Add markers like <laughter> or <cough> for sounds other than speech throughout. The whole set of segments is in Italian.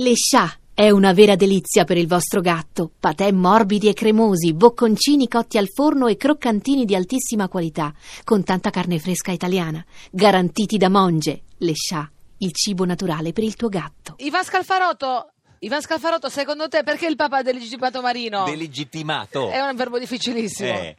Le Scià è una vera delizia per il vostro gatto. Patè morbidi e cremosi, bocconcini cotti al forno e croccantini di altissima qualità, con tanta carne fresca italiana, garantiti da Monge. Le Scià, il cibo naturale per il tuo gatto. Ivan Scalfarotto, Ivan Scalfarotto, secondo te perché il Papa ha delegittimato Marino? Delegittimato. È un verbo difficilissimo. Eh,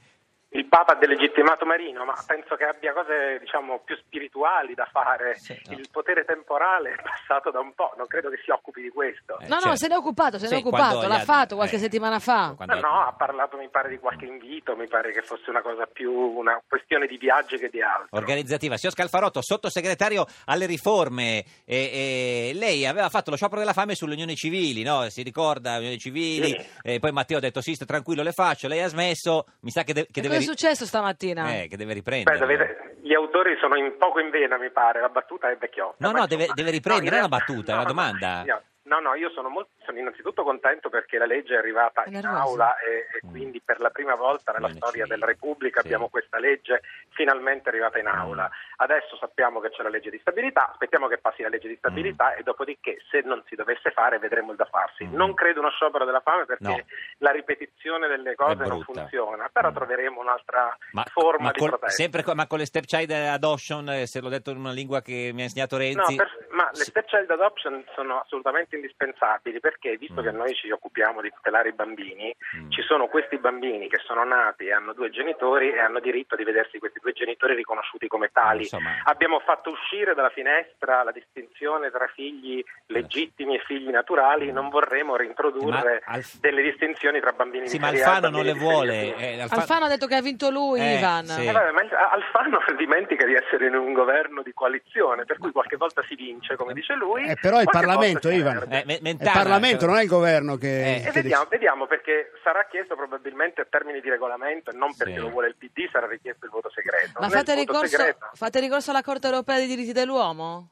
Il Papa ha delegittimato Marino, ma penso che abbia cose diciamo più spirituali da fare. Sì, no. Il potere temporale è passato da un po', non credo che si occupi di questo. Eh, No, no, certo. se ne è occupato, se ne è Sì, occupato, l'ha fatto qualche eh, settimana fa. quando- No, no, ha parlato mi pare di qualche invito, mi pare che fosse una cosa più una questione di viaggi che di altro. Organizzativa. Signor Scalfarotto, sottosegretario alle riforme, e, e lei aveva fatto lo sciopero della fame sulle unioni civili, no? Si ricorda, unioni civili, Sì. e poi Matteo ha detto sì, sta tranquillo, le faccio, lei ha smesso, mi sa che, de- Che deve, è successo stamattina? eh, che deve Beh, riprendere. dovete- gli autori sono in poco in vena, mi pare, la battuta è vecchiotta. No, no, deve- deve riprendere, in non è una battuta, è una domanda. io- No, no, io sono, molto, sono innanzitutto contento perché la legge è arrivata È in aula e, e Mm. quindi per la prima volta nella Bene, storia sì. della Repubblica Sì. abbiamo questa legge finalmente arrivata in aula. Mm. Adesso sappiamo che c'è la legge di stabilità, aspettiamo che passi la legge di stabilità e dopodiché se non si dovesse fare vedremo il da farsi. Mm. Non credo uno sciopero della fame perché No. la ripetizione delle cose non funziona, però Mm. troveremo un'altra Ma, forma ma di col- protesta. sempre ma con le stepchild adoption, eh, se l'ho detto in una lingua che mi ha insegnato No, Renzi. per- ma le Sì. stepchild adoption sono assolutamente indispensabili perché, visto Mm. che noi ci occupiamo di tutelare i bambini, Mm. ci sono questi bambini che sono nati e hanno due genitori e hanno diritto di vedersi questi due genitori riconosciuti come tali. Insomma. Abbiamo fatto uscire dalla finestra la distinzione tra figli legittimi e figli naturali, non vorremmo reintrodurre Ma Alf- delle distinzioni tra bambini Sì, di ma serie A e Alfano non le vuole. Eh, Alfa- Alfano ha detto che ha vinto lui, Eh, Ivan. sì. Eh, vabbè, ma Alfano <laughs> dimentica di essere in un governo di coalizione, per cui qualche volta si vince, come dice lui. Eh, però il Parlamento, Ivan. Eh, È il Parlamento, cioè- non è il governo che... Eh, E che vediamo, vediamo, perché sarà chiesto probabilmente a termini di regolamento e non perché Sì. lo vuole il PD, sarà richiesto il voto segreto. Ma fate voto ricorso, segreto- fate ricorso alla Corte europea dei diritti dell'uomo?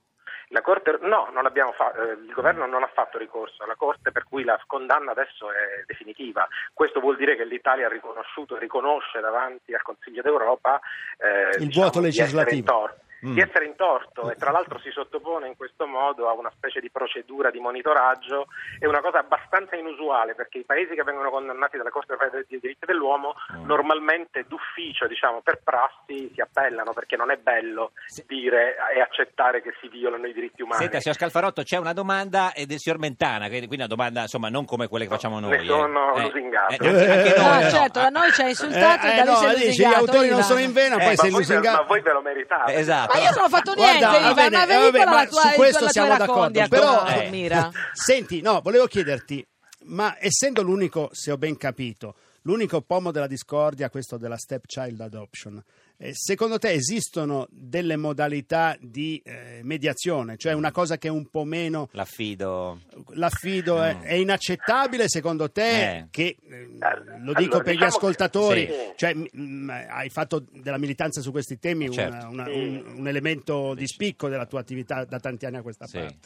La Corte, no, non l'abbiamo fa- eh, il governo non ha fatto ricorso alla Corte, per cui la condanna adesso è definitiva. Questo vuol dire che l'Italia ha riconosciuto e riconosce davanti al Consiglio d'Europa eh, Il diciamo, vuoto legislativo. Mm. di essere in torto e tra l'altro si sottopone in questo modo a una specie di procedura di monitoraggio. È una cosa abbastanza inusuale perché i paesi che vengono condannati dalla Corte europea dei diritti dell'uomo Mm. normalmente d'ufficio, diciamo, per prassi si appellano perché non è bello Sì. dire e accettare che si violano i diritti umani. Senta, signor Scalfarotto, c'è una domanda eh, del signor Mentana, quindi quindi una domanda insomma non come quelle che facciamo noi. ne sono eh. lusingato. anche, anche Eh, noi, no, no. certo, da Ah, noi ci ha insultato e Eh, da lui no, si è dici, gli lusingato, autori non sono in vena, Eh, poi ma, sei voi ve, lusingato. ma voi ve lo meritate. Esatto. Ma io non ho fatto niente, Guarda, va bene, ma eh, vedi vabbè, con la ma tua, su questo siamo d'accordo. Però, Eh. <laughs> Senti, no, volevo chiederti, ma essendo l'unico, se ho ben capito, l'unico pomo della discordia, questo della stepchild adoption, eh, secondo te esistono delle modalità di eh, mediazione, cioè una cosa che è un po' meno L'affido. l'affido è, Mm. è inaccettabile secondo te Eh. che eh, Allora, lo dico per gli diciamo che- ascoltatori sì. cioè, m- m- hai fatto della militanza su questi temi una- Certo. una- Sì. un, un elemento di spicco della tua attività da tanti anni a questa Sì. parte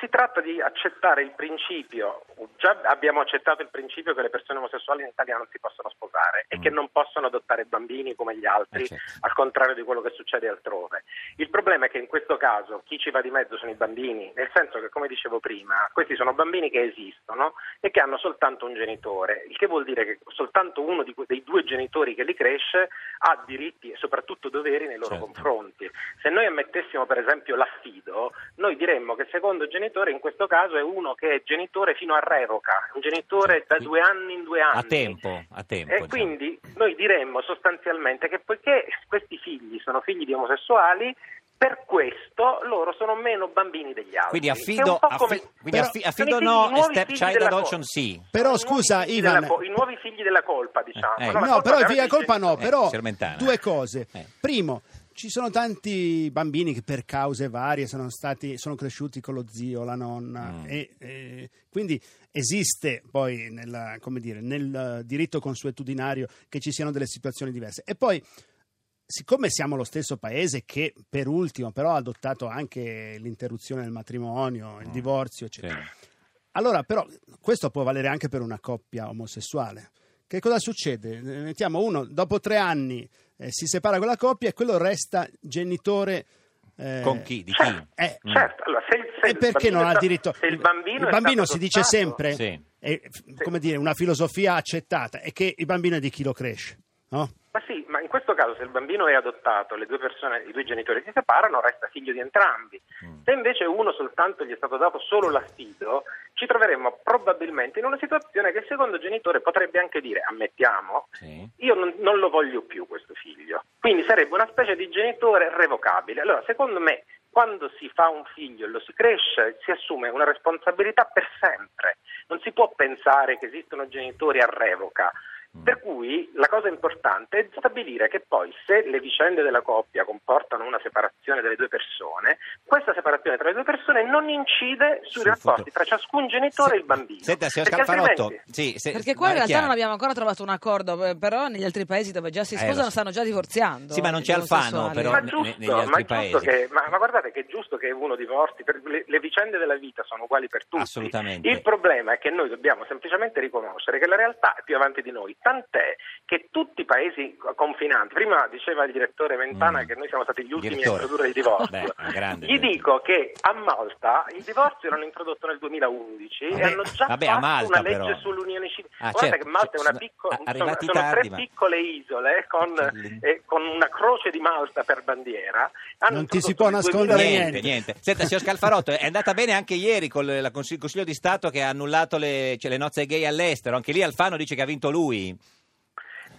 si tratta di accettare il principio, già abbiamo accettato il principio che le persone omosessuali in Italia non si possono sposare e Mm. che non possono adottare bambini come gli altri, Eh, certo. al contrario di quello che succede altrove. Il problema è che in questo caso chi ci va di mezzo sono i bambini, nel senso che, come dicevo prima, questi sono bambini che esistono e che hanno soltanto un genitore, il che vuol dire che soltanto uno dei due genitori che li cresce ha diritti e soprattutto doveri nei loro Certo. confronti. Se noi ammettessimo per esempio l'affido, noi diremmo che secondo genitore in questo caso è uno che è genitore fino a revoca, un genitore da due anni in due anni. A tempo, a tempo. E diciamo. quindi noi diremmo sostanzialmente che poiché questi figli sono figli di omosessuali, per questo loro sono meno bambini degli altri. Quindi affido, affi- come- quindi Però- affi- affido i figli- no i e stepchild figli della adoption colpa. sì. però I scusa figli Ivan della co- i nuovi figli della colpa, diciamo. Eh, eh. La no colpa però vera via di colpa no genitori. però Mentana. due cose Eh. primo ci sono tanti bambini che per cause varie sono, stati, sono cresciuti con lo zio, la nonna Mm. e eh, quindi esiste poi nella- come dire, nel diritto consuetudinario che ci siano delle situazioni diverse. E poi siccome siamo lo stesso paese che per ultimo però ha adottato anche l'interruzione del matrimonio, il Mm. divorzio, eccetera. Sì. Allora, però, questo può valere anche per una coppia omosessuale. Che cosa succede? Eh, Mettiamo uno, dopo tre anni eh, si separa con la coppia e quello resta genitore. eh, Con chi? Di chi? Certo, eh, Mm. certo. Allora, se, il- se se E il perché bambino non ha diritto? se il bambino, è bambino si dice sempre, Sì. è, come dire, una filosofia accettata, è che il bambino è di chi lo cresce, no? Ma sì, ma in questo caso se il bambino è adottato, le due persone, i due genitori si separano, resta figlio di entrambi. Mm. Se invece uno soltanto gli è stato dato solo l'affido, ci troveremmo probabilmente in una situazione che il secondo genitore potrebbe anche dire, ammettiamo, Sì. io non, non lo voglio più questo figlio. Quindi sarebbe una specie di genitore revocabile. Allora, secondo me, quando si fa un figlio e lo si cresce, si assume una responsabilità per sempre. Non si può pensare che esistono genitori a revoca. Per cui la cosa importante è stabilire che poi se le vicende della coppia comportano una separazione delle due persone, questa separazione tra le due persone non incide sui Sul rapporti futuro. tra ciascun genitore e il bambino. Senta, signor Perché Scalfarotto, altrimenti- sì, se- Perché qua in realtà chiaro. non abbiamo ancora trovato un accordo, eh, però negli altri paesi dove già si Eh, sposano so. stanno già divorziando. Sì, ma non i c'è Alfano, però, ma giusto, negli altri ma, è giusto paesi. che, ma, ma guardate che è giusto che uno divorzi, per- le, le vicende della vita sono uguali per tutti. Assolutamente. Il problema è che noi dobbiamo semplicemente riconoscere che la realtà è più avanti di noi, tant'è che tutti i paesi confinanti, prima diceva il direttore Ventana Mm. che noi siamo stati gli ultimi Direttore. a introdurre il divorzio. Beh, grande Gli dico che a Malta il divorzio l'hanno introdotto nel 2011 Vabbè, e hanno già vabbè, fatto Malta, una legge però. sull'unione civile. Ah, Guardate certo, che Malta è una sono piccola, sono, sono tardi, tre ma- piccole isole con, Lì. eh, con una croce di Malta per bandiera. Hanno Non ti si può nascondere 2011 Niente, niente. Senta, signor Scalfarotto, è andata bene anche ieri con il Consiglio, Consiglio di Stato che ha annullato le, cioè, le nozze gay all'estero. Anche lì Alfano dice che ha vinto lui.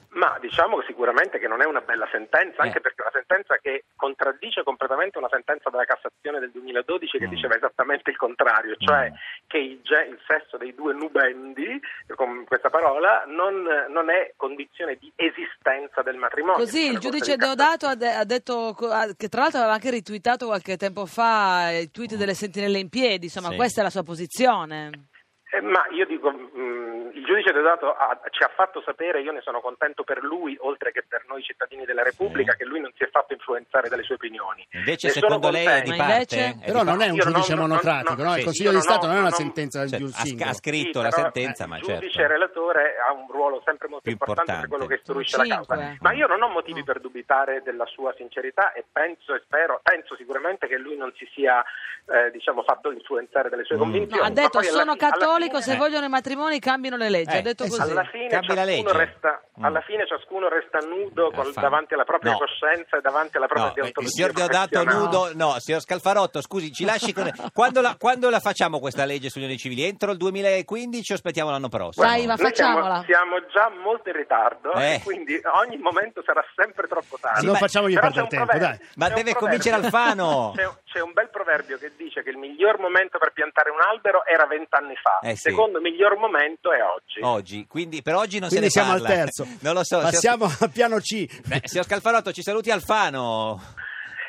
Ma diciamo sicuramente che non è una bella sentenza, anche Eh. perché è una sentenza che contraddice completamente una sentenza della Cassazione del 2012 che Mm. diceva esattamente il contrario, cioè Mm. che il, ge- il sesso dei due nubendi, con questa parola, non, non è condizione di esistenza del matrimonio. Così il giudice Deodato ha, de- ha detto che tra l'altro aveva anche ritweetato qualche tempo fa i tweet delle sentinelle in piedi, insomma Sì. questa è la sua posizione. Eh, ma io dico, mh, il giudice Deodato ha- ci ha fatto sapere, io ne sono contento per lui, oltre che per noi cittadini della Repubblica, Sì. che lui non si è fatto influenzare dalle sue opinioni. Invece, Ne secondo lei è di parte? invece? È Però non è un non- giudice non- monocratico, non- no? sì, Il Consiglio io di non Stato ho- non è una non- sentenza di Cioè, un ha, singolo. ha scritto Sì, la sentenza, eh, ma il certo. giudice relatore ha un ruolo sempre molto Più importante, per importante. quello che istruisce la causa. Ma io non ho motivi per dubitare della sua sincerità e penso e spero, penso sicuramente che lui non si sia eh, diciamo, fatto influenzare dalle sue Mm. convinzioni. No, ha detto sono cattolico, fine- se Eh. vogliono i matrimoni cambiano le leggi, Eh, ha detto eh sì. così. alla fine, Cambi la ciascuno legge. resta, Mm. alla fine ciascuno resta nudo col- Alfano. davanti alla propria No. coscienza e davanti alla propria No, il deontologia signor Deodato nudo, no, signor Scalfarotto, scusi, ci lasci con... <laughs> quando, la, quando la facciamo questa legge sugli unioni civili? Entro il 2015 o aspettiamo l'anno prossimo? Dai, ma Noi siamo- facciamola. Siamo, già molto in ritardo Eh. e quindi ogni momento sarà sempre troppo tardi. non ma- facciamogli perdere un tempo, proverbio- dai. Ma deve convincere Alfano. <laughs> C'è, c'è un bel proverbio che dice che il miglior momento per piantare un albero era vent'anni fa. Eh il sì. secondo miglior momento è oggi. Oggi, quindi per oggi non Quindi se ne siamo al parla. terzo. <laughs> Non lo so. signor- Passiamo al piano C. Eh, signor Scalfarotto, ci saluti Alfano.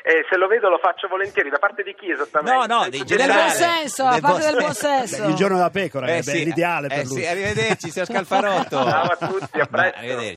E se lo vedo lo faccio volentieri. Da parte di chi esattamente? No, no, di dire- Del generale. buon senso, a Del parte del buon senso. Beh, il giorno della pecora Eh è sì, l'ideale eh per lui. sì, arrivederci, signor Scalfarotto. Ciao a tutti, a Ma- presto. Arrivederci.